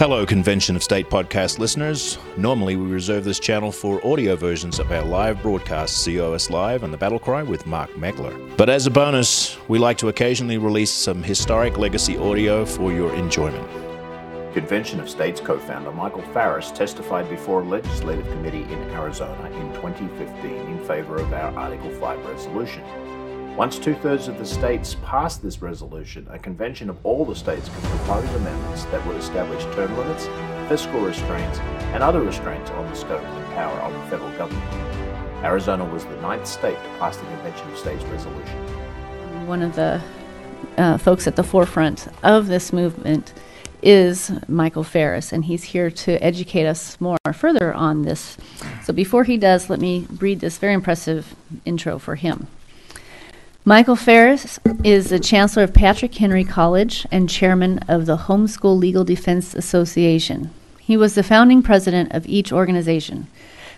Hello, Convention of State podcast listeners. Normally, we reserve this channel for audio versions of our live broadcasts, COS Live and The Battle Cry with Mark Meckler. But as a bonus, we like to occasionally release some historic legacy audio for your enjoyment. Convention of States co founder Michael Farris testified before a legislative committee in Arizona in 2015 in favor of our Article 5 resolution. Once two thirds of the states pass this resolution, a convention of all the states can propose amendments that would establish term limits, fiscal restraints, and other restraints on the scope and power of the federal government. Arizona was the ninth state to pass the Convention of States resolution. One of the uh, folks at the forefront of this movement is Michael Farris, and he's here to educate us more further on this. So before he does, let me read this very impressive intro for him. Michael Farris is the Chancellor of Patrick Henry College and Chairman of the Homeschool Legal Defense Association. He was the founding president of each organization.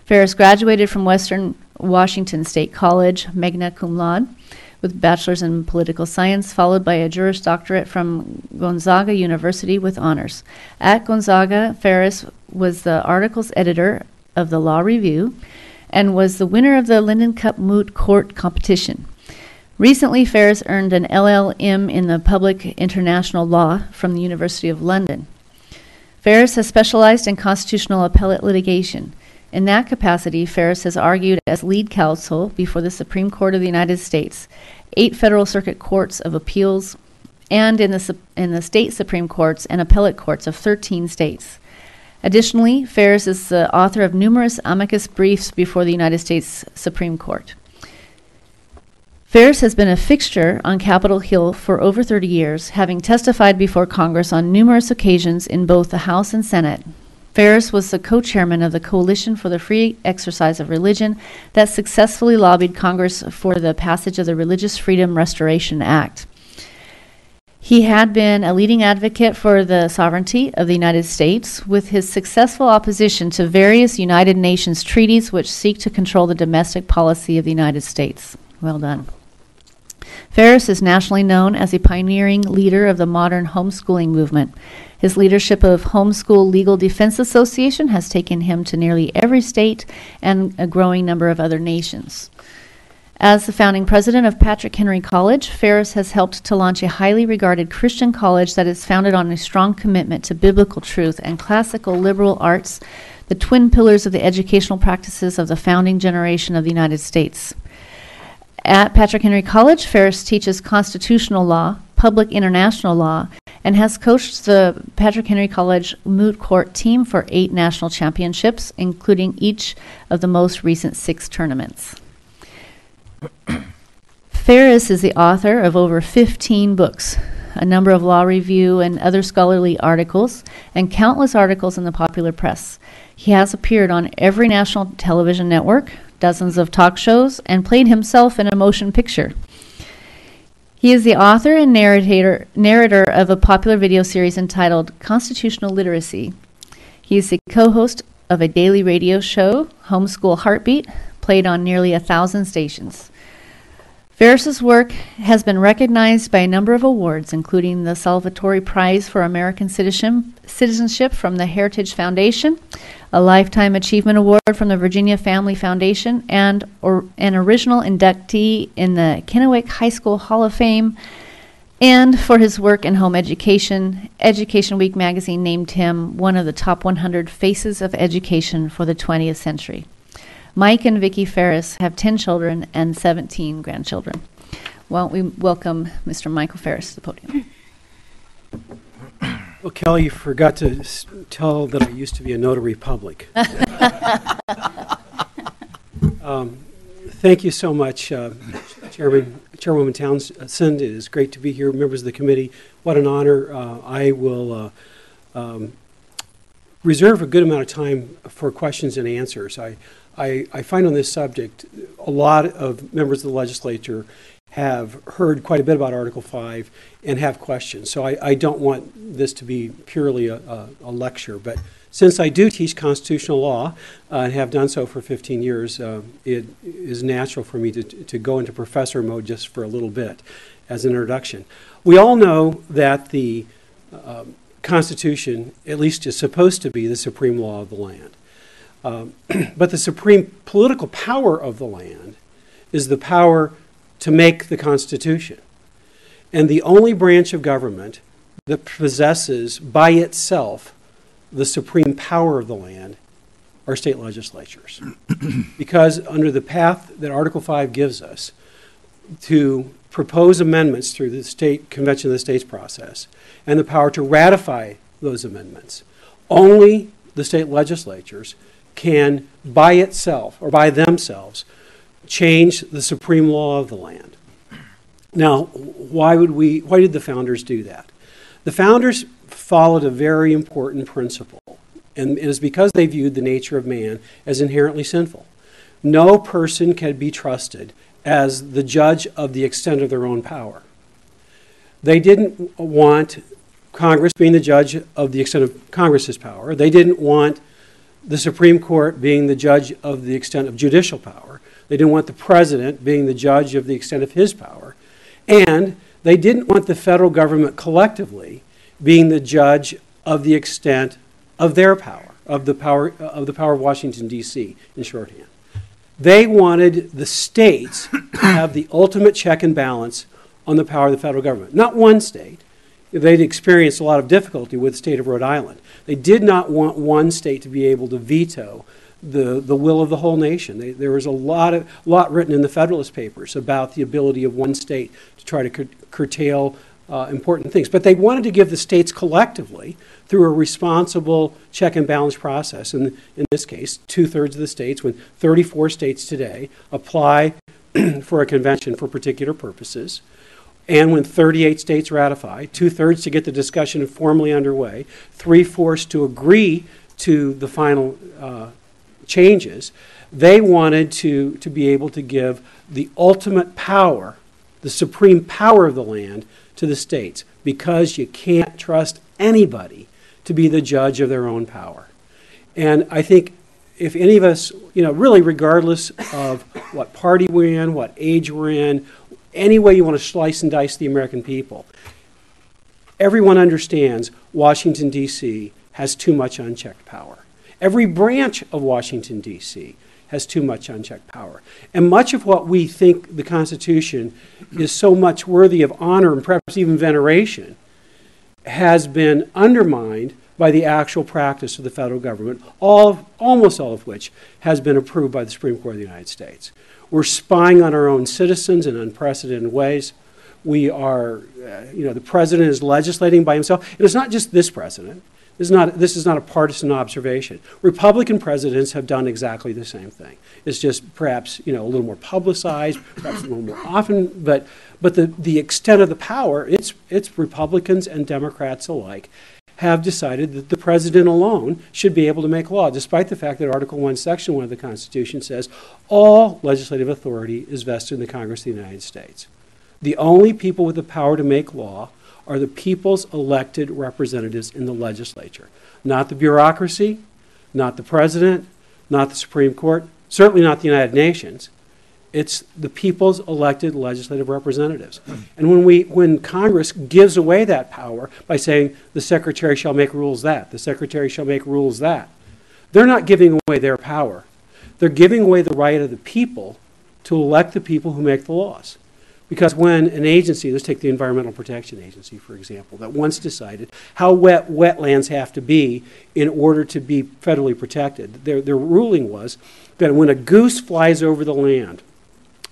Farris graduated from Western Washington State College, magna cum laude, with bachelor's in political science, followed by a Juris Doctorate from Gonzaga University with honors. At Gonzaga, Farris was the articles editor of the Law Review and was the winner of the Linden Cup Moot Court competition. Recently, Farris earned an LLM in the Public International Law from the University of London. Farris has specialized in constitutional appellate litigation. In that capacity, Farris has argued as lead counsel before the Supreme Court of the United States, eight federal circuit courts of appeals, and in the, in the state Supreme Courts and appellate courts of 13 states. Additionally, Farris is the author of numerous amicus briefs before the United States Supreme Court. Farris has been a fixture on Capitol Hill for over 30 years, having testified before Congress on numerous occasions in both the House and Senate. Farris was the co chairman of the Coalition for the Free Exercise of Religion that successfully lobbied Congress for the passage of the Religious Freedom Restoration Act. He had been a leading advocate for the sovereignty of the United States with his successful opposition to various United Nations treaties which seek to control the domestic policy of the United States. Well done. Farris is nationally known as a pioneering leader of the modern homeschooling movement. His leadership of Homeschool Legal Defense Association has taken him to nearly every state and a growing number of other nations. As the founding president of Patrick Henry College, Farris has helped to launch a highly regarded Christian college that is founded on a strong commitment to biblical truth and classical liberal arts, the twin pillars of the educational practices of the founding generation of the United States. At Patrick Henry College, Farris teaches constitutional law, public international law, and has coached the Patrick Henry College moot court team for eight national championships, including each of the most recent six tournaments. Farris is the author of over 15 books, a number of law review and other scholarly articles, and countless articles in the popular press. He has appeared on every national television network, dozens of talk shows, and played himself in a motion picture. He is the author and narrator, narrator of a popular video series entitled Constitutional Literacy. He is the co host of a daily radio show, Homeschool Heartbeat, played on nearly a thousand stations. Farris's work has been recognized by a number of awards, including the Salvatori Prize for American Citizenship from the Heritage Foundation, a Lifetime Achievement Award from the Virginia Family Foundation, and or, an original inductee in the Kennewick High School Hall of Fame. And for his work in home education, Education Week magazine named him one of the top 100 faces of education for the 20th century. Mike and Vicki Farris have 10 children and 17 grandchildren. Why don't we welcome Mr. Michael Farris to the podium? Well, Kelly, you forgot to s- tell that I used to be a notary public. um, thank you so much, uh, Chairman, Chairwoman Townsend. It is great to be here, members of the committee. What an honor. Uh, I will uh, um, reserve a good amount of time for questions and answers. I, I, I find on this subject a lot of members of the legislature have heard quite a bit about Article 5 and have questions. So I, I don't want this to be purely a, a, a, lecture. But since I do teach constitutional law uh, and have done so for 15 years, uh, it is natural for me to, to go into professor mode just for a little bit as an introduction. We all know that the uh, Constitution, at least, is supposed to be the supreme law of the land. Um, but the supreme political power of the land is the power to make the Constitution. And the only branch of government that possesses by itself the supreme power of the land are state legislatures. because under the path that Article 5 gives us to propose amendments through the state convention of the states process and the power to ratify those amendments, only the state legislatures can by itself or by themselves change the supreme law of the land. Now, why would we why did the founders do that? The founders followed a very important principle, and it is because they viewed the nature of man as inherently sinful. No person can be trusted as the judge of the extent of their own power. They didn't want Congress being the judge of the extent of Congress's power. They didn't want the Supreme Court being the judge of the extent of judicial power. They didn't want the president being the judge of the extent of his power. And they didn't want the federal government collectively being the judge of the extent of their power, of the power of the power of Washington D.C. in shorthand. They wanted the states to have the ultimate check and balance on the power of the federal government. Not one state. They'd experienced a lot of difficulty with the state of Rhode Island. They did not want one state to be able to veto the, the will of the whole nation. They, there was a lot, of, lot written in the Federalist Papers about the ability of one state to try to cur- curtail uh, important things. But they wanted to give the states collectively, through a responsible check and balance process, and in this case, two thirds of the states, when 34 states today apply for a convention for particular purposes, and when 38 states ratify, two thirds to get the discussion formally underway, three fourths to agree to the final uh, changes, they wanted to, to be able to give the ultimate power, the supreme power of the land, to the states because you can't trust anybody to be the judge of their own power. And I think if any of us, you know, really regardless of what party we're in, what age we're in, any way you want to slice and dice the American people, everyone understands Washington, D.C. has too much unchecked power. Every branch of Washington, D.C. has too much unchecked power. And much of what we think the Constitution is so much worthy of honor and perhaps even veneration has been undermined by the actual practice of the federal government, all of, almost all of which has been approved by the Supreme Court of the United States. We're spying on our own citizens in unprecedented ways. We are, uh, you know, the president is legislating by himself. And it's not just this president. This is, not, this is not a partisan observation. Republican presidents have done exactly the same thing. It's just perhaps you know a little more publicized, perhaps a little more often, but but the, the extent of the power, it's it's Republicans and Democrats alike have decided that the president alone should be able to make law, despite the fact that Article 1, Section 1 of the Constitution says all legislative authority is vested in the Congress of the United States. The only people with the power to make law are the people's elected representatives in the legislature, not the bureaucracy, not the president, not the Supreme Court, certainly not the United Nations. It's the people's elected legislative representatives. And when, we, when Congress gives away that power by saying the secretary shall make rules that, the secretary shall make rules that, they're not giving away their power. They're giving away the right of the people to elect the people who make the laws. Because when an agency, let's take the Environmental Protection Agency, for example, that once decided how wet wetlands have to be in order to be federally protected, their, their ruling was that when a goose flies over the land,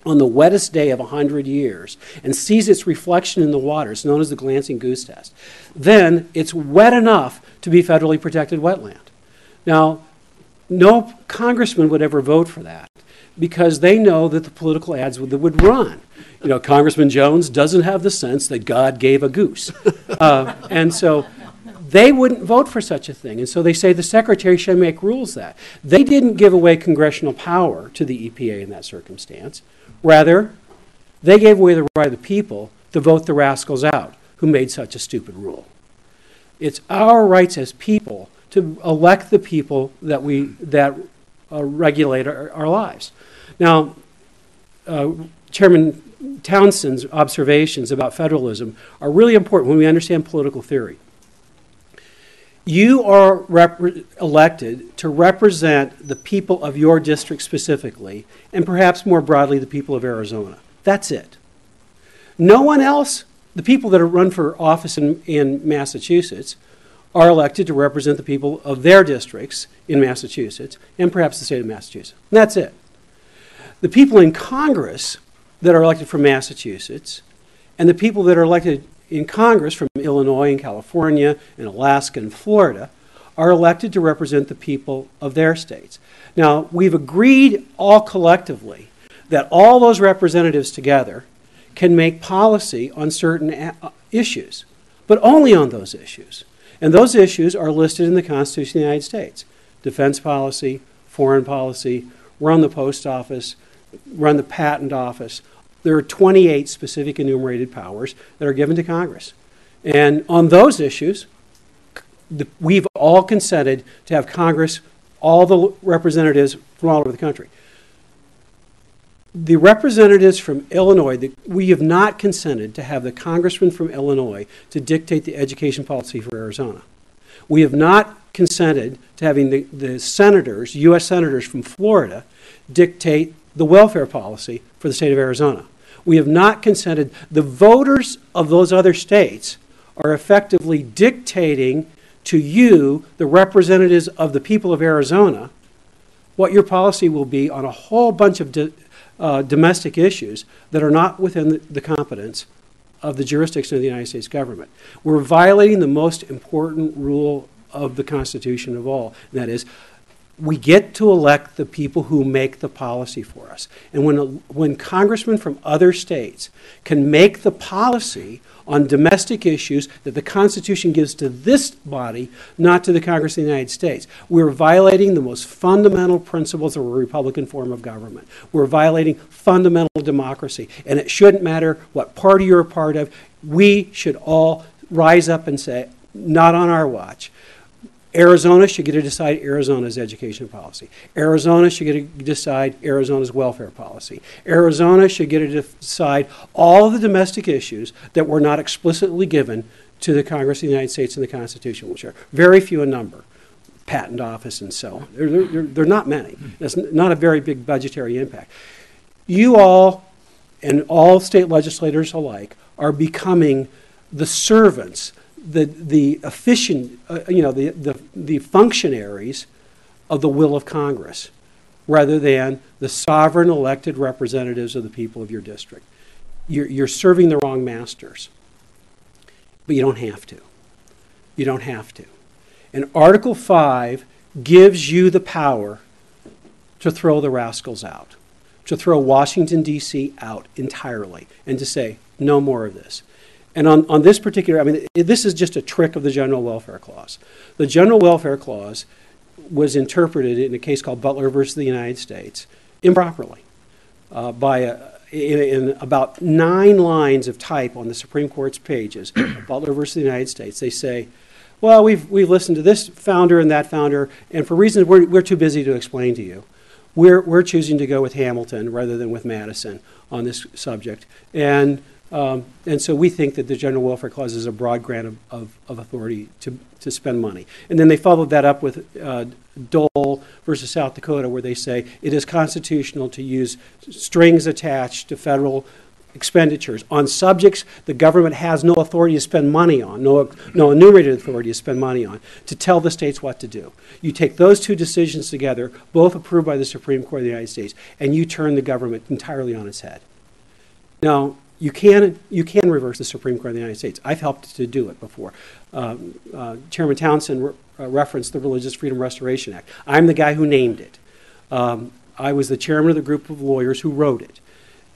on the wettest day of a 100 years and sees its reflection in the water, it's known as the glancing goose test, then it's wet enough to be federally protected wetland. Now, no congressman would ever vote for that because they know that the political ads would, would run. You know, Congressman Jones doesn't have the sense that God gave a goose. Uh, and so they wouldn't vote for such a thing. And so they say the secretary should make rules that. They didn't give away congressional power to the EPA in that circumstance. Rather, they gave away the right of the people to vote the rascals out who made such a stupid rule. It's our rights as people to elect the people that we that uh, regulate our, our, lives. Now, uh, Chairman Townsend's observations about federalism are really important when we understand political theory. You are rep- elected to represent the people of your district specifically, and perhaps more broadly, the people of Arizona. That's it. No one else, the people that are run for office in, in Massachusetts, are elected to represent the people of their districts in Massachusetts and perhaps the state of Massachusetts. And that's it. The people in Congress that are elected from Massachusetts and the people that are elected in Congress from Illinois and California and Alaska and Florida are elected to represent the people of their states. Now, we've agreed all collectively that all those representatives together can make policy on certain a- uh, issues, but only on those issues. And those issues are listed in the Constitution of the United States defense policy, foreign policy, run the post office, run the patent office. There are 28 specific enumerated powers that are given to Congress. And on those issues, the, we've all consented to have Congress, all the representatives from all over the country. The representatives from Illinois, the, we have not consented to have the congressman from Illinois to dictate the education policy for Arizona. We have not consented to having the, the senators, U.S. senators from Florida, dictate the welfare policy for the state of Arizona. We have not consented. The voters of those other states are effectively dictating to you, the representatives of the people of Arizona, what your policy will be on a whole bunch of do- uh, domestic issues that are not within the, the competence of the jurisdiction of the United States government. We're violating the most important rule of the Constitution of all, and that is we get to elect the people who make the policy for us. And when, when congressmen from other states can make the policy on domestic issues that the Constitution gives to this body, not to the Congress of the United States, we're violating the most fundamental principles of a Republican form of government. We're violating fundamental democracy. And it shouldn't matter what party you're a part of. We should all rise up and say, not on our watch. Arizona should get to decide Arizona's education policy. Arizona should get to decide Arizona's welfare policy. Arizona should get to decide all the domestic issues that were not explicitly given to the Congress of the United States in the Constitution, which are very few in number. Patent office and so on. They're, they're, they're not many. That's not a very big budgetary impact. You all, and all state legislators alike, are becoming the servants the, the efficient, uh, you know, the, the, the functionaries of the will of Congress rather than the sovereign elected representatives of the people of your district. You're, you're serving the wrong masters, but you don't have to. You don't have to. And Article 5 gives you the power to throw the rascals out, to throw Washington, D.C. out entirely, and to say, no more of this. And on, on this particular, I mean, this is just a trick of the General Welfare Clause. The General Welfare Clause was interpreted in a case called Butler versus the United States improperly uh, by a, in, in about nine lines of type on the Supreme Court's pages, Butler versus the United States. They say, well, we've, we've listened to this founder and that founder, and for reasons we're, we're too busy to explain to you, we're, we're choosing to go with Hamilton rather than with Madison on this subject. And, um, and so we think that the General Welfare Clause is a broad grant of, of, of authority to, to spend money. And then they followed that up with uh, Dole versus South Dakota, where they say it is constitutional to use strings attached to federal expenditures on subjects the government has no authority to spend money on, no, no enumerated authority to spend money on, to tell the states what to do. You take those two decisions together, both approved by the Supreme Court of the United States, and you turn the government entirely on its head. Now, you can, you can reverse the Supreme Court of the United States. I've helped to do it before. Um, uh, Chairman Townsend re- uh, referenced the Religious Freedom Restoration Act. I'm the guy who named it. Um, I was the chairman of the group of lawyers who wrote it.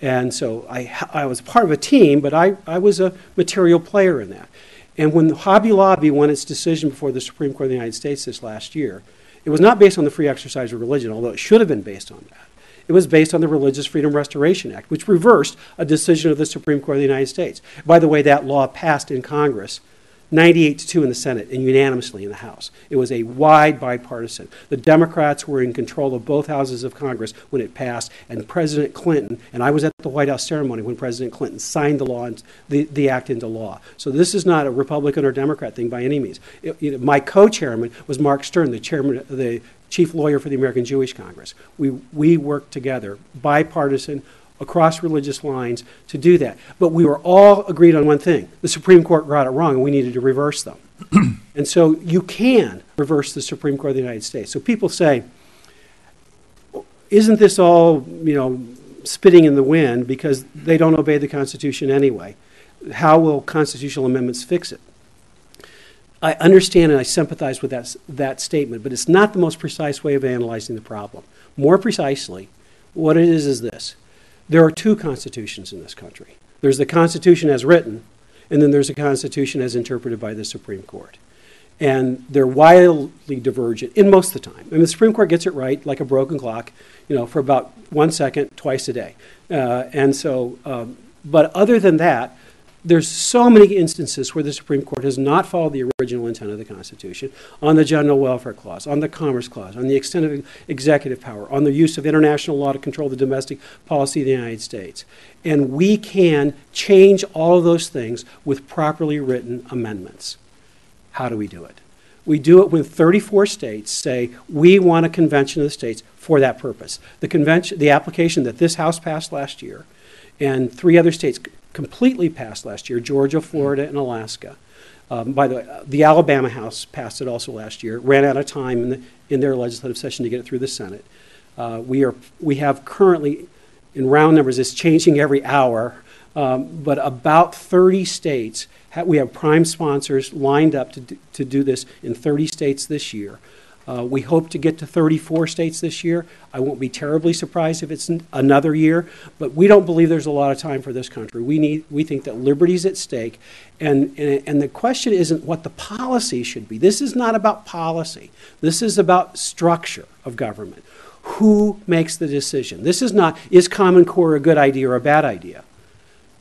And so I, I was part of a team, but I, I was a material player in that. And when Hobby Lobby won its decision before the Supreme Court of the United States this last year, it was not based on the free exercise of religion, although it should have been based on that. It was based on the Religious Freedom Restoration Act, which reversed a decision of the Supreme Court of the United States. By the way, that law passed in Congress 98 to 2 in the Senate and unanimously in the House. It was a wide bipartisan. The Democrats were in control of both houses of Congress when it passed, and President Clinton, and I was at the White House ceremony when President Clinton signed the law, the, the act into law. So this is not a Republican or Democrat thing by any means. It, my co-chairman was Marc Stern, the chairman, the chief lawyer for the American Jewish Congress. We, we worked together, bipartisan, across religious lines to do that. But we were all agreed on one thing the Supreme Court got it wrong, and we needed to reverse them. and so you can reverse the Supreme Court of the United States. So people say, isn't this all, you know, spitting in the wind because they don't obey the Constitution anyway? How will constitutional amendments fix it? I understand and I sympathize with that, that statement, but it's not the most precise way of analyzing the problem. More precisely, what it is is this there are two constitutions in this country there's the Constitution as written, and then there's a Constitution as interpreted by the Supreme Court. And they're wildly divergent in most of the time. I mean, the Supreme Court gets it right, like a broken clock, you know, for about one second, twice a day. Uh, and so, um, but other than that, there's so many instances where the Supreme Court has not followed the original intent of the Constitution on the General Welfare Clause, on the Commerce Clause, on the extent of executive power, on the use of international law to control the domestic policy of the United States. And we can change all of those things with properly written amendments. How do we do it? We do it when 34 states say we want a convention of the states for that purpose. The convention, the application that this House passed last year, and three other states completely passed last year Georgia, Florida, and Alaska. Um, by the way, the Alabama House passed it also last year. Ran out of time in, the, in their legislative session to get it through the Senate. Uh, we are we have currently, in round numbers, it's changing every hour, um, but about 30 states. Ha- we have prime sponsors lined up to do, to do this in 30 states this year. Uh, we hope to get to 34 states this year. I won't be terribly surprised if it's n- another year, but we don't believe there's a lot of time for this country. We need, we think that liberty's at stake, and, and and the question isn't what the policy should be. This is not about policy. This is about structure of government. Who makes the decision? This is not is Common Core a good idea or a bad idea.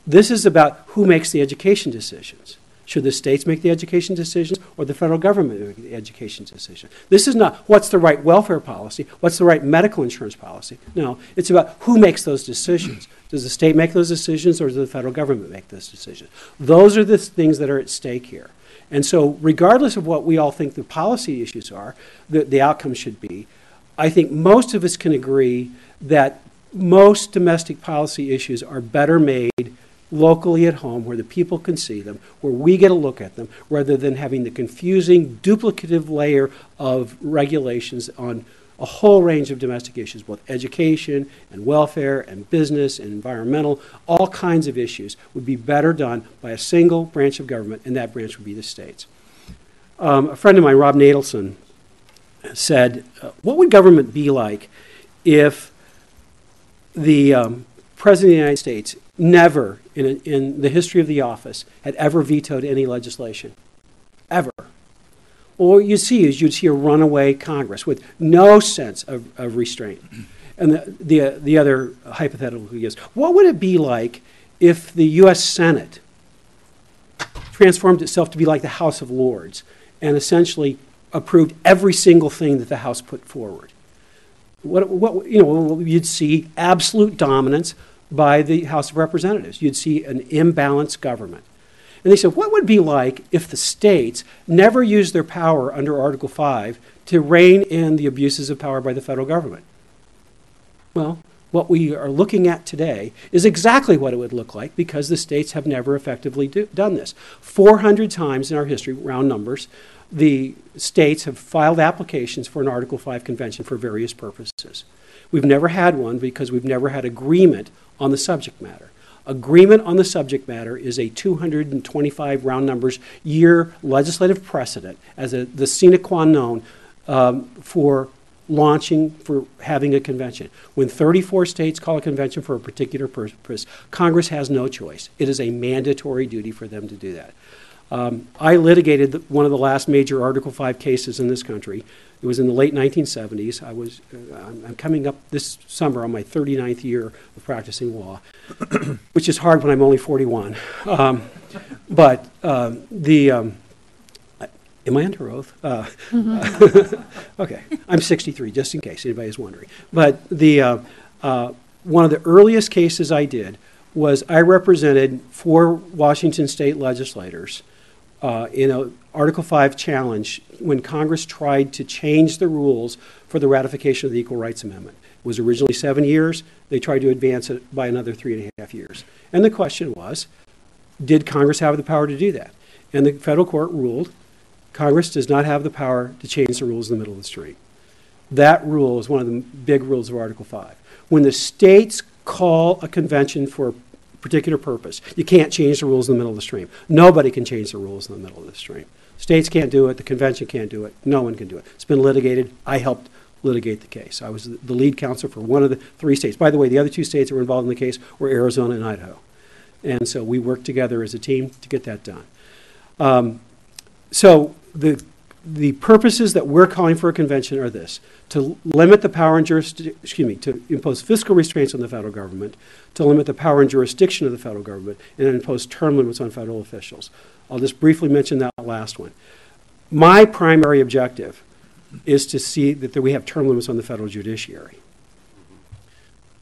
This is about who makes the education decisions. Should the states make the education decisions or the federal government make the education decision? This is not what's the right welfare policy, what's the right medical insurance policy. No, it's about who makes those decisions. Does the state make those decisions or does the federal government make those decisions? Those are the things that are at stake here. And so, regardless of what we all think the policy issues are, the, the outcome should be, I think most of us can agree that most domestic policy issues are better made locally at home where the people can see them, where we get a look at them, rather than having the confusing, duplicative layer of regulations on a whole range of domestic issues, both education and welfare and business and environmental, all kinds of issues would be better done by a single branch of government, and that branch would be the states. Um, a friend of mine, Rob Natelson, said, uh, What would government be like if the um, President of the United States never in, a, in the history of the office had ever vetoed any legislation. Ever. Or you see is you'd see a runaway Congress with no sense of, of restraint. And the, the, uh, the other hypothetical is what would it be like if the U.S. Senate transformed itself to be like the House of Lords and essentially approved every single thing that the House put forward? What, what, you know, you'd see absolute dominance by the House of Representatives. You'd see an imbalanced government. And they said, what would be like if the states never used their power under Article 5 to rein in the abuses of power by the federal government? Well, what we are looking at today is exactly what it would look like because the states have never effectively do, done this. 400 times in our history, round numbers, the states have filed applications for an Article 5 convention for various purposes. We've never had one because we've never had agreement on the subject matter. Agreement on the subject matter is a 225 round numbers year legislative precedent as a, the sine qua non um, for launching, for having a convention. When 34 states call a convention for a particular purpose, Congress has no choice. It is a mandatory duty for them to do that. Um, I litigated the, one of the last major Article 5 cases in this country. It was in the late 1970s. I was, uh, I'm coming up this summer on my 39th year of practicing law, which is hard when I'm only 41. Um, but um, the, um, Am I under oath? Uh, okay, I'm 63, just in case anybody is wondering. But the uh, uh, one of the earliest cases I did was I represented four Washington state legislators uh, in a Article 5 challenge when Congress tried to change the rules for the ratification of the Equal Rights Amendment. It was originally seven years. They tried to advance it by another three and a half years. And the question was, did Congress have the power to do that? And the federal court ruled Congress does not have the power to change the rules in the middle of the street. That rule is one of the big rules of Article 5. When the states call a convention for particular purpose, you can't change the rules in the middle of the stream. Nobody can change the rules in the middle of the stream. States can't do it, the convention can't do it, no one can do it. It's been litigated. I helped litigate the case. I was the lead counsel for one of the three states. By the way, the other two states that were involved in the case were Arizona and Idaho. And so we worked together as a team to get that done. Um, so the, the purposes that we're calling for a convention are this to limit the power and jurisdiction, excuse me, to impose fiscal restraints on the federal government, to limit the power and jurisdiction of the federal government, and impose term limits on federal officials. I'll just briefly mention that last one. My primary objective is to see that we have term limits on the federal judiciary.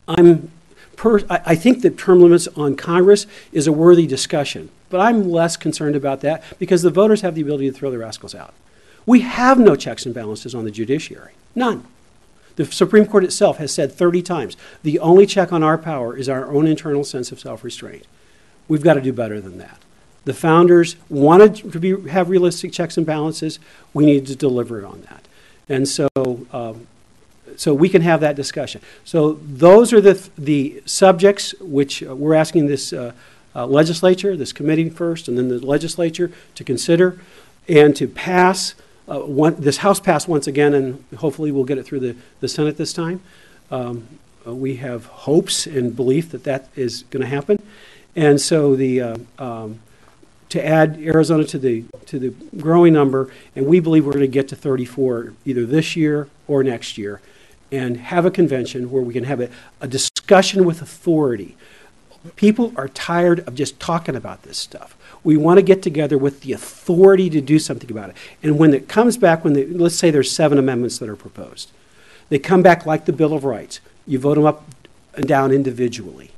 I'm per, I, I think that term limits on Congress is a worthy discussion, but I'm less concerned about that because the voters have the ability to throw the rascals out. We have no checks and balances on the judiciary, none. The Supreme Court itself has said 30 times the only check on our power is our own internal sense of self restraint. We've got to do better than that. The founders wanted to be, have realistic checks and balances. We need to deliver on that. And so, um, so we can have that discussion. So those are the, the subjects which uh, we're asking this uh, uh, legislature, this committee first, and then the legislature to consider and to pass. Uh, one, this House passed once again, and hopefully we'll get it through the, the Senate this time. Um, uh, we have hopes and belief that that is going to happen. And so the uh, um, to add Arizona to the to the growing number, and we believe we're going to get to 34 either this year or next year, and have a convention where we can have a, a discussion with authority. People are tired of just talking about this stuff. We want to get together with the authority to do something about it. And when it comes back, when the, let's say there's seven amendments that are proposed, they come back like the Bill of Rights. You vote them up and down individually.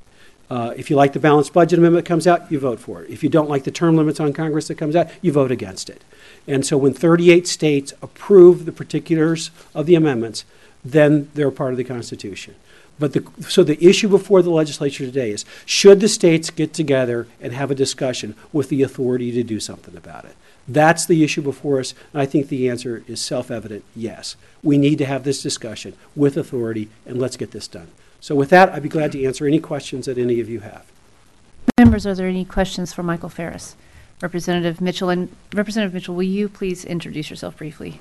Uh, if you like the balanced budget amendment that comes out, you vote for it. If you don't like the term limits on Congress that comes out, you vote against it. And so when 38 states approve the particulars of the amendments, then they're part of the Constitution. But the, so the issue before the legislature today is should the states get together and have a discussion with the authority to do something about it? That's the issue before us, and I think the answer is self evident yes. We need to have this discussion with authority, and let's get this done. So, with that, I'd be glad to answer any questions that any of you have. Members, are there any questions for Michael Farris? Representative Mitchell and Representative Mitchell, will you please introduce yourself briefly?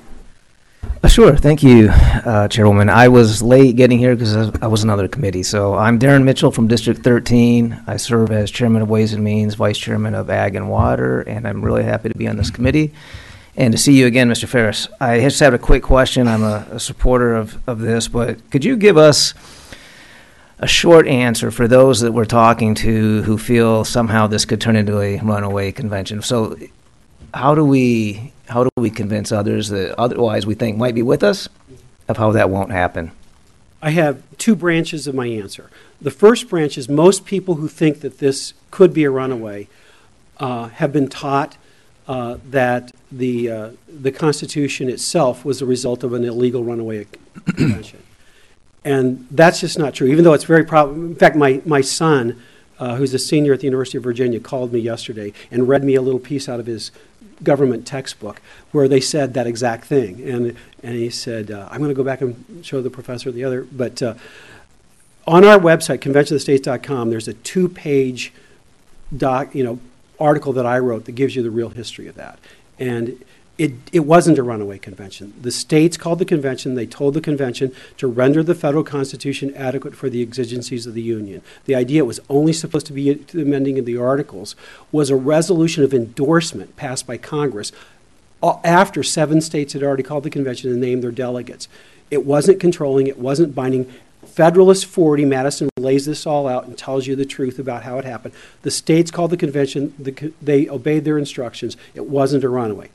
Uh, Sure, thank you, uh, Chairwoman. I was late getting here because I was another committee. So I'm Darin Mitchell from District 13. I serve as Chairman of Ways and Means, Vice Chairman of Ag and Water, and I'm really happy to be on this committee and to see you again, Mr. Farris. I just have a quick question. I'm a, a supporter of, of this, but could you give us a short answer for those that we're talking to who feel somehow this could turn into a runaway convention? So, how do we how do we convince others that otherwise we think might be with us of how that won't happen? I have two branches of my answer. The first branch is most people who think that this could be a runaway uh, have been taught uh, that the uh, the Constitution itself was the result of an illegal runaway convention, and that's just not true. Even though it's very probable. In fact, my my son, uh, who's a senior at the University of Virginia, called me yesterday and read me a little piece out of his government textbook where they said that exact thing. And, and he said, uh, I'm going to go back and show the professor the other. But uh, on our website, conventionofthestates.com, there's a two page doc, you know, article that I wrote that gives you the real history of that. And it, it wasn't a runaway convention. The states called the convention, they told the convention to render the federal constitution adequate for the exigencies of the union. The idea was only supposed to be amending of the articles was a resolution of endorsement passed by Congress after seven states had already called the convention and named their delegates. It wasn't controlling, it wasn't binding. Federalist 40, Madison lays this all out and tells you the truth about how it happened. The states called the convention, the, they obeyed their instructions. It wasn't a runaway.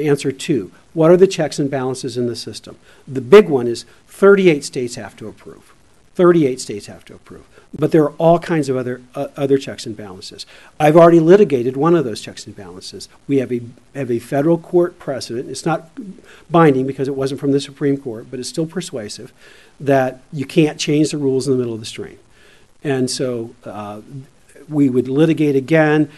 Answer two. What are the checks and balances in the system? The big one is 38 states have to approve. 38 states have to approve. But there are all kinds of other, uh, other checks and balances. I've already litigated one of those checks and balances. We have a, have a federal court precedent, it's not binding because it wasn't from the Supreme Court, but it's still persuasive, that you can't change the rules in the middle of the stream. And so uh, we would litigate again.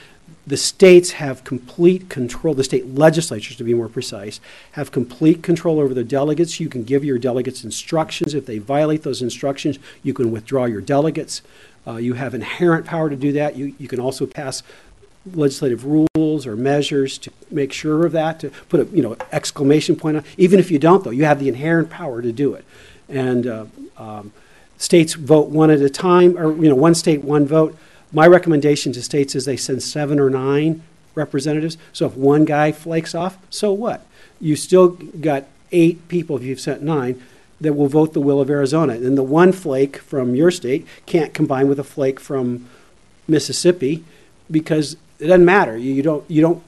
The states have complete control, the state legislatures, to be more precise, have complete control over their delegates. You can give your delegates instructions. If they violate those instructions, you can withdraw your delegates. Uh, you have inherent power to do that. You, you can also pass legislative rules or measures to make sure of that, to put a you know exclamation point on. Even if you don't, though, you have the inherent power to do it. And uh, um, states vote one at a time, or you know, one state, one vote. My recommendation to states is they send seven or nine representatives. So if one guy flakes off, so what? You still got eight people, if you've sent nine, that will vote the will of Arizona. And the one flake from your state can't combine with a flake from Mississippi because it doesn't matter. You, you don't, you don't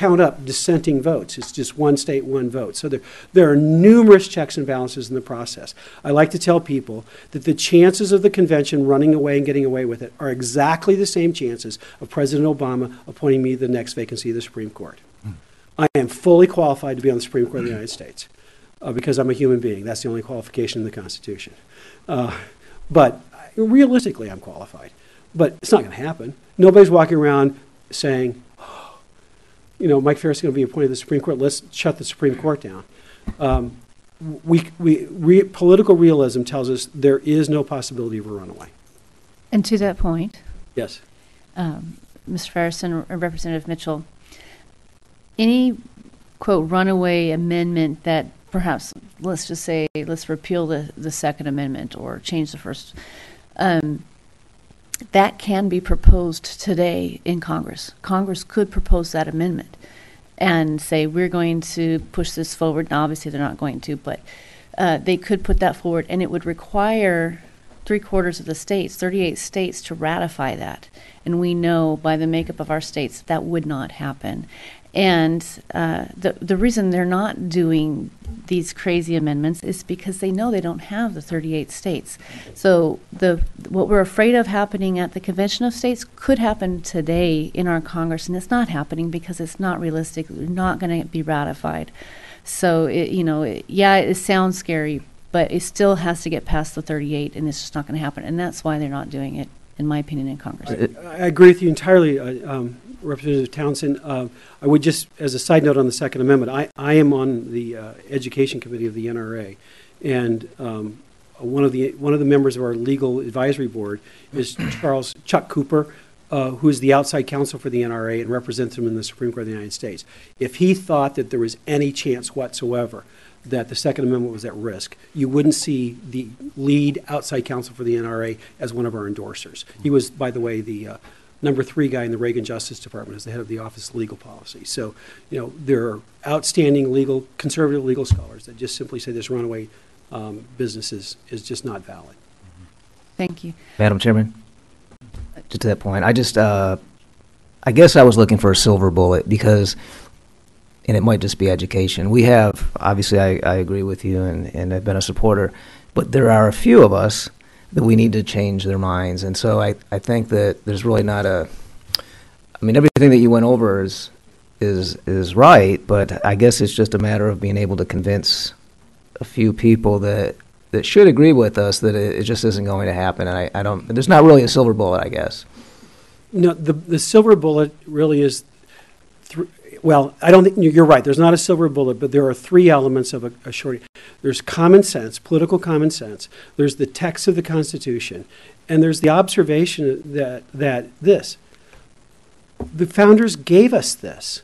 count up dissenting votes. It's just one state, one vote. So there, there are numerous checks and balances in the process. I like to tell people that the chances of the convention running away and getting away with it are exactly the same chances of President Obama appointing me the next vacancy of the Supreme Court. I am fully qualified to be on the Supreme Court of the United States uh, because I'm a human being. That's the only qualification in the Constitution. Uh, but realistically, I'm qualified. But it's not going to happen. Nobody's walking around saying, you know, Mike Farris is going to be appointed to the Supreme Court. Let's shut the Supreme Court down. Um, we, we, re, political realism tells us there is no possibility of a runaway. And to that point, Yes. um, Mr. Farrison or Representative Mitchell, any quote runaway amendment that perhaps let's just say let's repeal the, the Second Amendment or change the first, um, that can be proposed today in Congress. Congress could propose that amendment and say we're going to push this forward. Now, obviously, they're not going to, but uh, they could put that forward, and it would require three quarters of the states, 38 states, to ratify that. And we know by the makeup of our states that would not happen. And uh, the the reason they're not doing these crazy amendments is because they know they don't have the 38 states. So the what we're afraid of happening at the convention of states could happen today in our Congress, and it's not happening because it's not realistic. They're not going to be ratified. So it, you know, it, yeah, it sounds scary, but it still has to get past the 38, and it's just not going to happen. And that's why they're not doing it, in my opinion, in Congress. I, I agree with you entirely, uh, um, Representative Townsend. Uh, I would just, as a side note on the Second Amendment, I, I am on the uh, Education Committee of the NRA, and um, one of the one of the members of our legal advisory board is Charles Chuck Cooper, uh, who is the outside counsel for the NRA and represents him in the Supreme Court of the United States. If he thought that there was any chance whatsoever that the Second Amendment was at risk, you wouldn't see the lead outside counsel for the NRA as one of our endorsers. He was, by the way, the uh, number three guy in the Reagan Justice Department as the head of the Office of Legal Policy. So, you know, there are outstanding legal, conservative legal scholars that just simply say this runaway um, business is, is just not valid. Thank you. Madam Chairman, just to that point, I just, uh, I guess I was looking for a silver bullet because, and it might just be education. We have, obviously, I, I agree with you and, and I've been a supporter, but there are a few of us that we need to change their minds. And so I, I think that there's really not a, I mean, everything that you went over is, is, is right, but I guess it's just a matter of being able to convince a few people that that should agree with us that it, it just isn't going to happen. And I, I don't. There's not really a silver bullet, I guess. No, the, the silver bullet really is, well, I don't think, you're right, there's not a silver bullet, but there are three elements of a, a short. There's common sense, political common sense, there's the text of the Constitution, and there's the observation that, that this, the founders gave us this.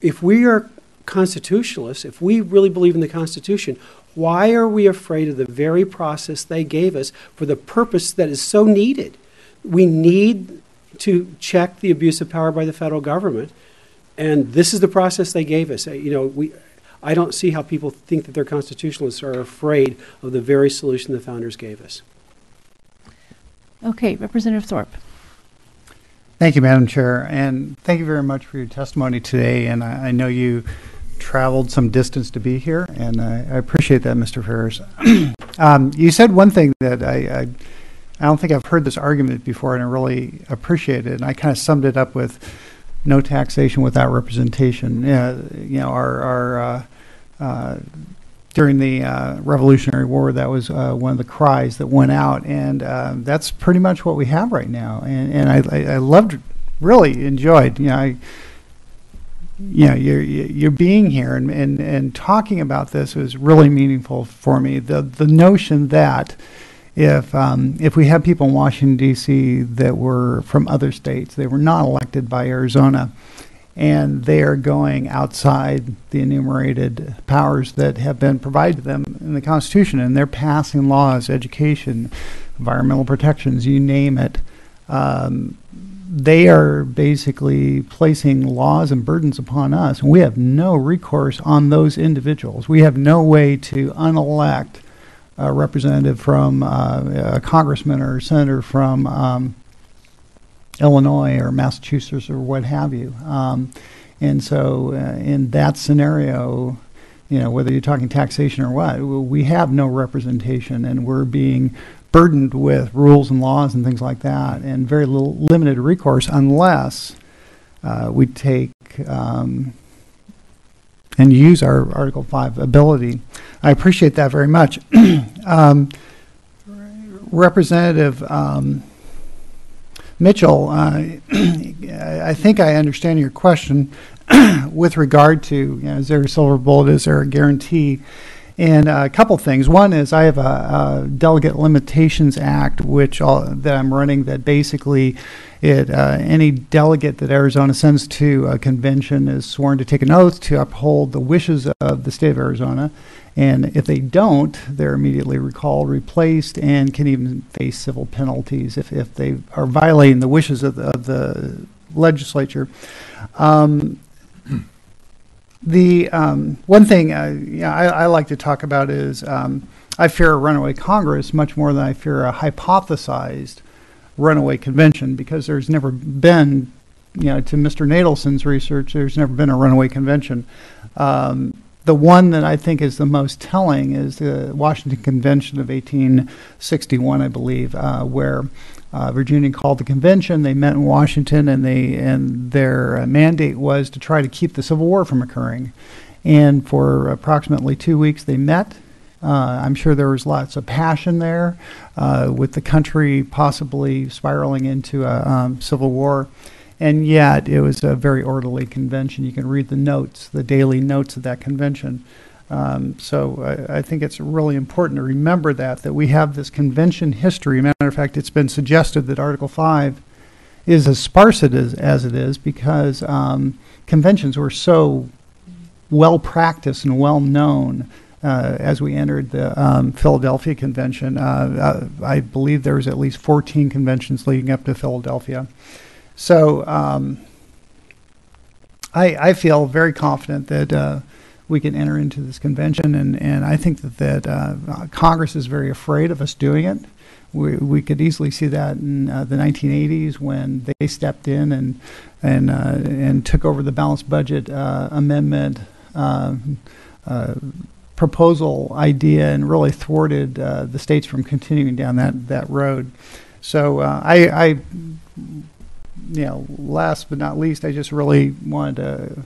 If we are constitutionalists, if we really believe in the Constitution, why are we afraid of the very process they gave us for the purpose that is so needed? We need to check the abuse of power by the federal government, and this is the process they gave us. Uh, You know, we, I don't see how people think that they're constitutionalists are afraid of the very solution the founders gave us. Okay, Representative Thorpe. Thank you, Madam Chair, and thank you very much for your testimony today. And I, I know you traveled some distance to be here, and I, I appreciate that, Mr. Farris. um, you said one thing that I, I, I don't think I've heard this argument before, and I really appreciate it. And I kind of summed it up with no taxation without representation. You know, our, our uh, uh, during the uh, Revolutionary War, that was uh, one of the cries that went out, and uh, that's pretty much what we have right now. And, and I, I, I loved, really enjoyed, you know, I, you know, you're you're being here and, and, and talking about this was really meaningful for me. The the notion that if um, if we have people in Washington D.C. that were from other states, they were not elected by Arizona, and they are going outside the enumerated powers that have been provided to them in the Constitution, and they're passing laws, education, environmental protections, you name it. Um, they are basically placing laws and burdens upon us, and we have no recourse on those individuals. We have no way to unelect a representative from uh, a congressman or senator from um, Illinois or Massachusetts or what have you. Um, and so, uh, in that scenario, you know, whether you're talking taxation or what, we have no representation, and we're being burdened with rules and laws and things like that, and very little limited recourse unless uh, we take um, and use our Article 5 ability. I appreciate that very much. um, Representative um, Mitchell, uh, I think I understand your question with regard to you know, is there a silver bullet, is there a guarantee? And uh, a couple things. One is I have a, a Delegate Limitations Act, which all, that I'm running, that basically it uh, any delegate that Arizona sends to a convention is sworn to take an oath to uphold the wishes of the state of Arizona. And if they don't, they're immediately recalled, replaced, and can even face civil penalties if, if they are violating the wishes of the, of the legislature. Um, the um, one thing uh, I, I like to talk about is um, I fear a runaway Congress much more than I fear a hypothesized runaway convention because there's never been, you know, to Mr. Natelson's research, there's never been a runaway convention. Um, the one that I think is the most telling is the Washington Convention of 1861, I believe, uh, where uh, Virginia called the convention. They met in Washington, and they and their uh, mandate was to try to keep the Civil War from occurring. And for approximately two weeks, they met. Uh, I'm sure there was lots of passion there, uh, with the country possibly spiraling into a um, civil war. And yet, it was a very orderly convention. You can read the notes, the daily notes of that convention. Um, so I, I, think it's really important to remember that that we have this convention history. Matter of fact, it's been suggested that Article Five is as sparse it is, as it is because um, conventions were so well practiced and well known. Uh, as we entered the um, Philadelphia Convention, uh, uh, I believe there was at least 14 conventions leading up to Philadelphia. So um, I, I, feel very confident that uh, we can enter into this convention, and, and I think that, that uh, Congress is very afraid of us doing it. We, we could easily see that in uh, the 1980s when they stepped in and and uh, and took over the balanced budget uh, amendment uh, uh, proposal idea and really thwarted the states from continuing down that that road. So I, I, you know, last but not least, I just really wanted to uh, uh,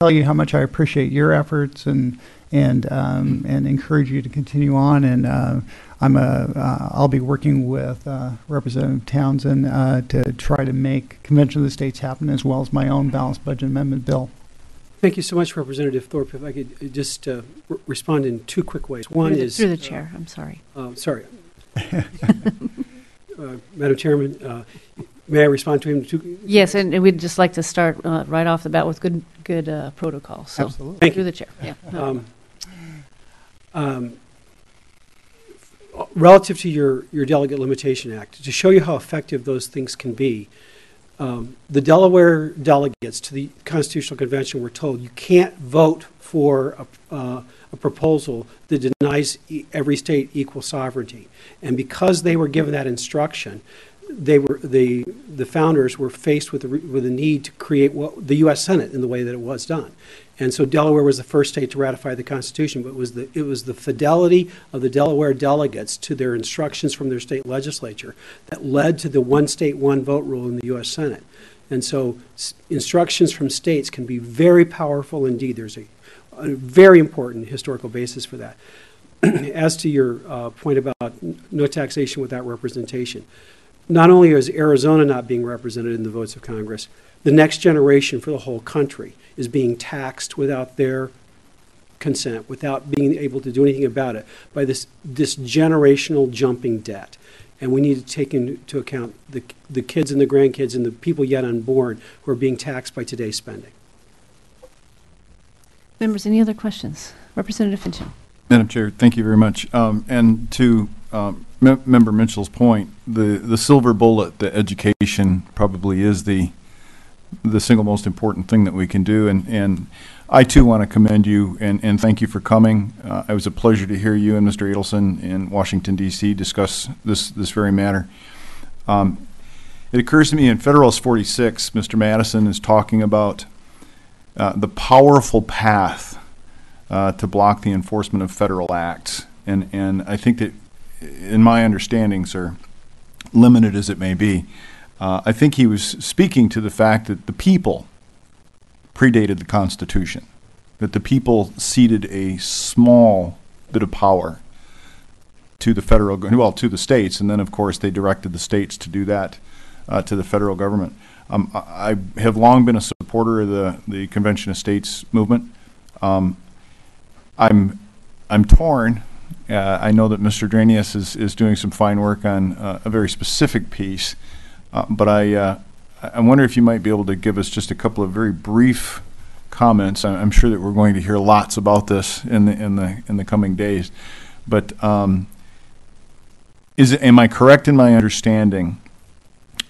tell you how much I appreciate your efforts and and um, and encourage you to continue on. And uh, I'm a uh, I'll be working with uh, Representative Townsend uh, to try to make Convention of the States happen, as well as my own balanced budget amendment bill. Thank you so much, Representative Thorpe. If I could just re- respond in two quick ways. One through the, is through the chair. I'm sorry. sorry. Madam Chairman, May I respond to him? Too? Yes, and, and we'd just like to start uh, right off the bat with good good uh, protocol. So Absolutely. Thank through you. the chair. Yeah. Um, um, relative to your, your Delegate Limitation Act, to show you how effective those things can be, um, the Delaware delegates to the Constitutional Convention were told you can't vote for a, uh, a proposal that denies e- every state equal sovereignty. And because they were given that instruction, they were, the, the founders were faced with, the with the need to create what, the U.S. Senate in the way that it was done. And so Delaware was the first state to ratify the Constitution, but it was the, it was the fidelity of the Delaware delegates to their instructions from their state legislature that led to the one state, one vote rule in the U.S. Senate. And so s- instructions from states can be very powerful indeed. There's a, a very important historical basis for that. As to your uh, point about n- no taxation without representation, not only is Arizona not being represented in the votes of Congress, the next generation for the whole country is being taxed without their consent, without being able to do anything about it, by this, this generational jumping debt. And we need to take into account the, the kids and the grandkids and the people yet unborn who are being taxed by today's spending. Members, any other questions? Representative Finchem. Madam Chair, thank you very much. Um, And to um, Mem- Member Mitchell's point, the, the silver bullet, the education probably is the, the single most important thing that we can do. And, and I too want to commend you and, and thank you for coming. Uh, It was a pleasure to hear you and Mr. Natelson in Washington DC discuss this, this very matter. Um, It occurs to me in Federalist 46, Mr. Madison is talking about uh, the powerful path uh, to block the enforcement of federal acts. And, and I think that, in my understanding, sir, limited as it may be, uh, I think he was speaking to the fact that the people predated the Constitution, that the people ceded a small bit of power to the federal, well, to the states, and then, of course, they directed the states to do that uh, to the federal government. Um, I I have long been a supporter of the, the Convention of States movement. Um, I'm, I'm torn. Uh, I know that Mr. Dranias is, is doing some fine work on uh, a very specific piece, uh, but I, uh, I wonder if you might be able to give us just a couple of very brief comments. I- I'm sure that we're going to hear lots about this in the, in the, in the coming days. But um, is, am I correct in my understanding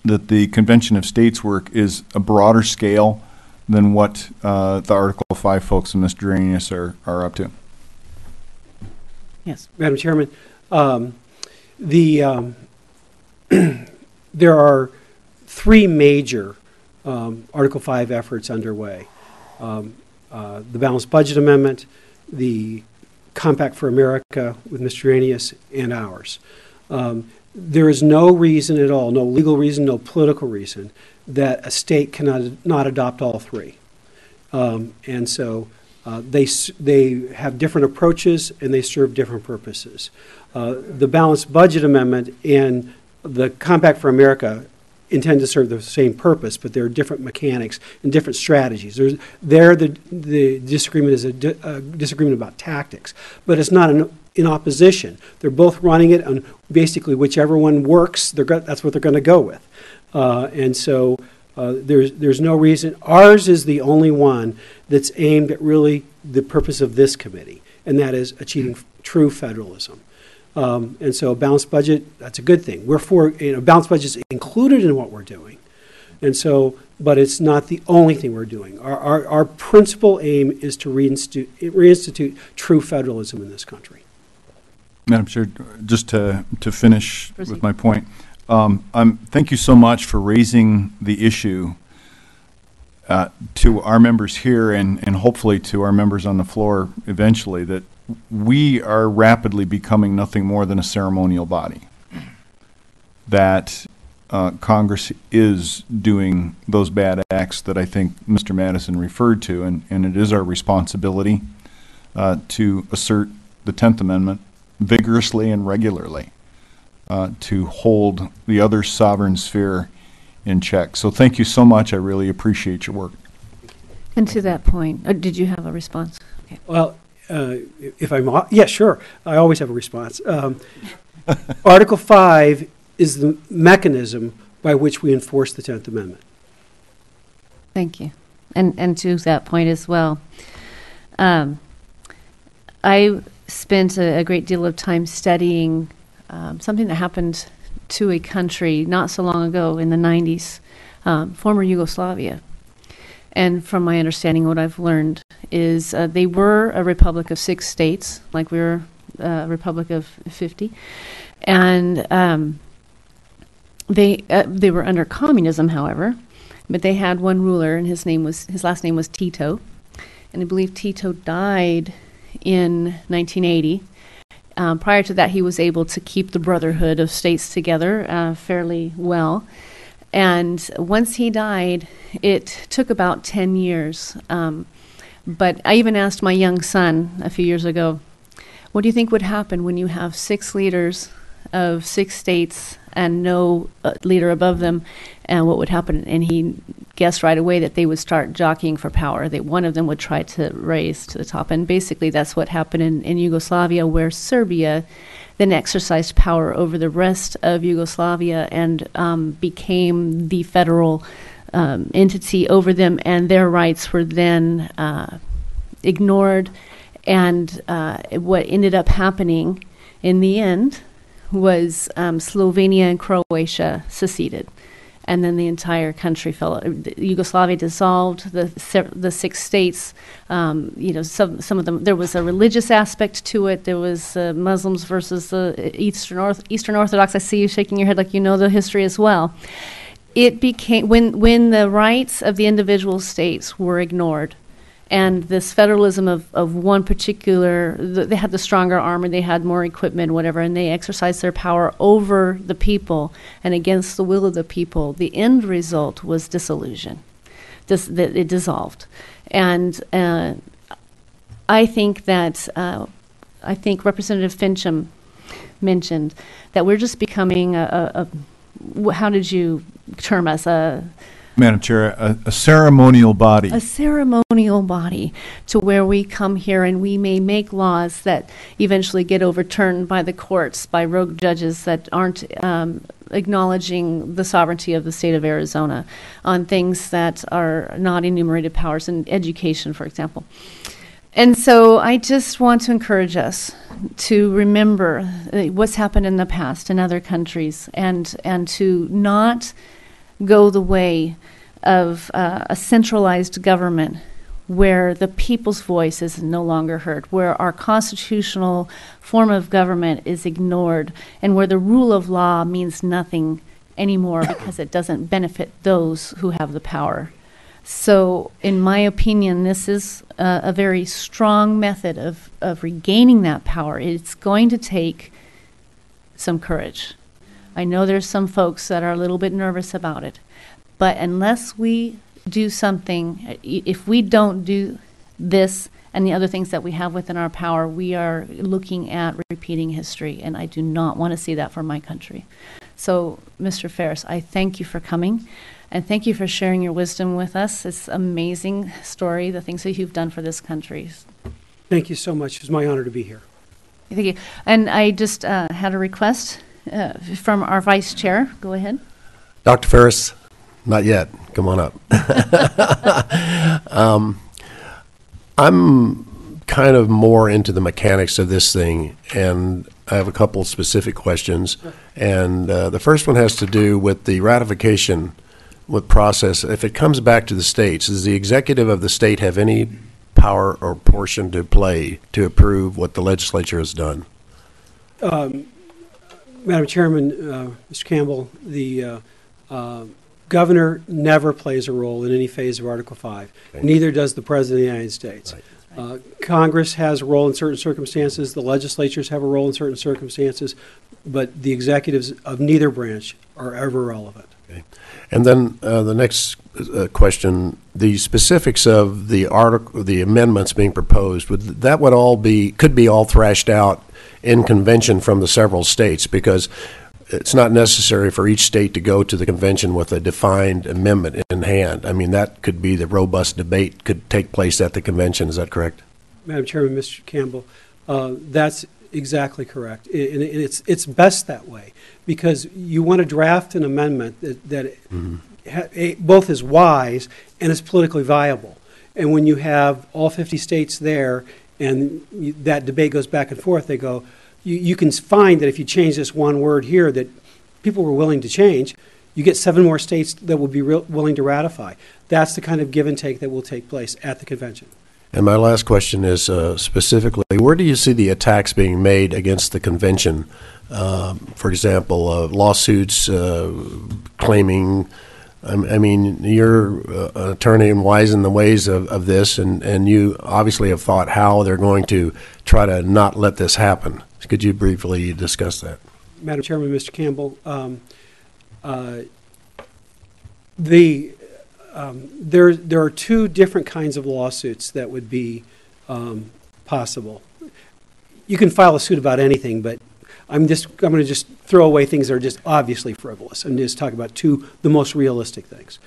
that the Convention of States work is a broader scale than what uh, the Article 5 folks and Mr. Dranias are, are up to? Yes. Madam Chairman, um, the, um, there are three major um, Article 5 efforts underway. Um, uh, The Balanced Budget Amendment, the Compact for America with Mr. Dranias, and ours. Um, There is no reason at all, no legal reason, no political reason, that a state cannot not adopt all three. Um, And so uh, they, they have different approaches and they serve different purposes. Uh, The balanced budget amendment and the Compact for America intend to serve the same purpose, but there are different mechanics and different strategies. There's, there, the, the disagreement is a di- a disagreement about tactics, but it's not in, in opposition. They're both running it on basically whichever one works, go- that's what they're going to go with. Uh, And so uh, there's, there's no reason, ours is the only one that's aimed at really the purpose of this committee, and that is achieving f- true federalism. Um, And so a balanced budget, that's a good thing. We're for, you know, balanced budget's included in what we're doing. And so, but it's not the only thing we're doing. Our, our, our principal aim is to reinstitute, reinstitute true federalism in this country. Madam Chair, just to, to finish Proceed. with my point, um, um, thank you so much for raising the issue uh, to our members here and, and hopefully to our members on the floor eventually, that we are rapidly becoming nothing more than a ceremonial body. That uh, Congress is doing those bad acts that I think Mr. Madison referred to, and, and it is our responsibility uh, to assert the Tenth Amendment vigorously and regularly uh, to hold the other sovereign sphere in check. So thank you so much. I really appreciate your work. And to that point, uh, did you have a response? Okay. Well, uh, if I'm, yeah, sure, I always have a response. Um, Article 5 is the mechanism by which we enforce the 10th Amendment. Thank you. And, and to that point as well, um, I spent a, a great deal of time studying um, something that happened to a country not so long ago in the 90s, um, former Yugoslavia. And from my understanding, what I've learned is uh, they were a republic of six states, like we were uh, a republic of 50. And um, they uh, they were under communism, however, but they had one ruler, and his name was his last name was Tito, and I believe Tito died in 1980. Um, prior to that, he was able to keep the Brotherhood of States together uh, fairly well. And once he died, it took about 10 years. Um, but I even asked my young son a few years ago, what do you think would happen when you have six leaders of six states and no uh, leader above them, and what would happen? And he guessed right away that they would start jockeying for power. That one of them would try to raise to the top, and basically that's what happened in, in Yugoslavia, where Serbia then exercised power over the rest of Yugoslavia and um, became the federal um, entity over them, and their rights were then uh, ignored. And uh, what ended up happening in the end was um, Slovenia and Croatia seceded, and then the entire country fell. Yugoslavia dissolved. The the six states, um, you know, some some of them. There was a religious aspect to it. There was uh, Muslims versus the Eastern Orth- Eastern Orthodox. I see you shaking your head like you know the history as well. It became when when the rights of the individual states were ignored and this federalism of, of one particular th- they had the stronger armor they had more equipment whatever and they exercised their power over the people and against the will of the people. The end result was disillusion. Dis- it dissolved. And uh, i think that uh, i think representative finchem mentioned that we're just becoming a, a, a how did you term us? A Madam Chair, a, a ceremonial body. a ceremonial body to where we come here and we may make laws that eventually get overturned by the courts by rogue judges that aren't um, acknowledging the sovereignty of the state of Arizona on things that are not enumerated powers in education, for example. And so I just want to encourage us to remember uh, what's happened in the past in other countries and, and to not go the way of uh, a centralized government where the people's voice is no longer heard, where our constitutional form of government is ignored, and where the rule of law means nothing anymore because it doesn't benefit those who have the power. So, in my opinion, this is a, a very strong method of, of regaining that power. It's going to take some courage. I know there's some folks that are a little bit nervous about it, but unless we do something, if we don't do this and the other things that we have within our power, we are looking at repeating history, and I do not want to see that for my country. So, Mr. Farris, I thank you for coming, and thank you for sharing your wisdom with us. It's amazing story, the things that you've done for this country. Thank you so much. It's my honor to be here. Thank you. And I just uh, had a request uh, from our vice chair. Go ahead. Dr. Farris, not yet. Come on up. um, I'm kind of more into the mechanics of this thing, and I have a couple specific questions. And uh, the first one has to do with the ratification with process. If it comes back to the states, does the executive of the state have any power or portion to play to approve what the legislature has done? Madam Chairman, uh, Mr. Campbell, the uh, uh, governor never plays a role in any phase of Article 5. Okay. Neither does the President of the United States. Right. Uh, Congress has a role in certain circumstances, the legislatures have a role in certain circumstances, but the executives of neither branch are ever relevant. And then uh, the next uh, question, the specifics of the article, the amendments being proposed, would, that would all be, could be all thrashed out in convention from the several states, because it's not necessary for each state to go to the convention with a defined amendment in hand. I mean, that could be the robust debate could take place at the convention, is that correct? Madam Chairman, Mr. Campbell, uh, that's exactly correct. And it's, it's best that way, because you want to draft an amendment that, that ha- eh, both is wise and is politically viable. And when you have all 50 states there, and you- that debate goes back and forth, they go, you, you can find that if you change this one word here that people were willing to change, you get seven more states that will be willing to ratify. That's the kind of give and take that will take place at the convention. And my last question is uh, specifically, where do you see the attacks being made against the convention? Um, for example, uh, lawsuits uh, claiming, I mean, you're uh, an attorney and wise in the ways of, of this, and, and you obviously have thought how they're going to try to not let this happen. Could you briefly discuss that? Madam Chairman, Mr. Campbell, um, uh, the, um, there, there are two different kinds of lawsuits that would be um, possible. You can file a suit about anything, but I'm just, I'm going to just throw away things that are just obviously frivolous and just talk about two, the most realistic things.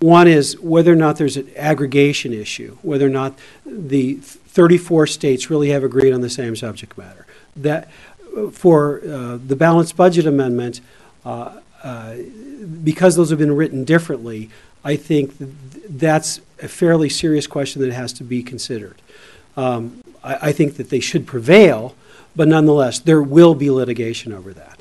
One is whether or not there's an aggregation issue, whether or not the 34 states really have agreed on the same subject matter. That, for uh, the balanced budget amendment, uh, uh, because those have been written differently, I think th- that's a fairly serious question that has to be considered. Um, I, I think that they should prevail, but nonetheless, there will be litigation over that.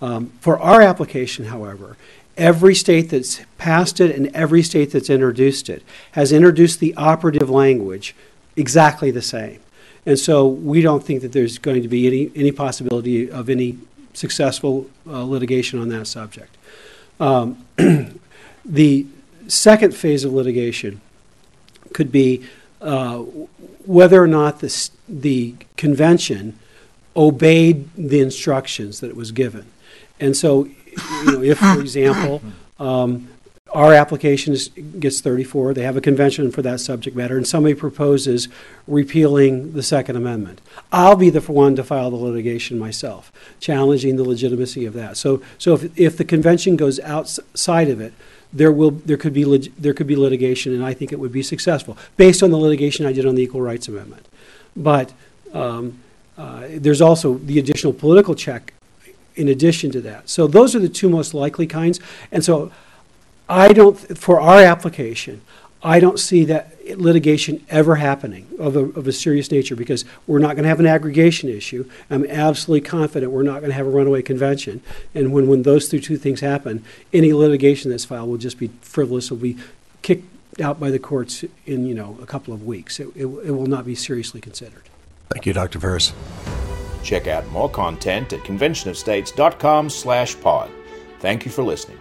Um, for our application, however, every state that's passed it and every state that's introduced it has introduced the operative language exactly the same. And so we don't think that there's going to be any, any possibility of any successful uh, litigation on that subject. Um, the second phase of litigation could be uh, whether or not the, the convention obeyed the instructions that it was given. And so, you know, if, for example, um, our application is, gets 34, they have a convention for that subject matter, and somebody proposes repealing the Second Amendment. I'll be the one to file the litigation myself, challenging the legitimacy of that. So, so if, if the convention goes outside of it, there will, there could be, there could be litigation, and I think it would be successful, based on the litigation I did on the Equal Rights Amendment. But um, uh, there's also the additional political check in addition to that. So those are the two most likely kinds. And so I don't, for our application, I don't see that litigation ever happening of a, of a serious nature because we're not going to have an aggregation issue. I'm absolutely confident we're not going to have a runaway convention. And when, when those two, two things happen, any litigation that's filed will just be frivolous, will be kicked out by the courts in, you know, a couple of weeks. It, it, it will not be seriously considered. Thank you, Dr. Farris. Check out more content at conventionofstates.com slash pod. Thank you for listening.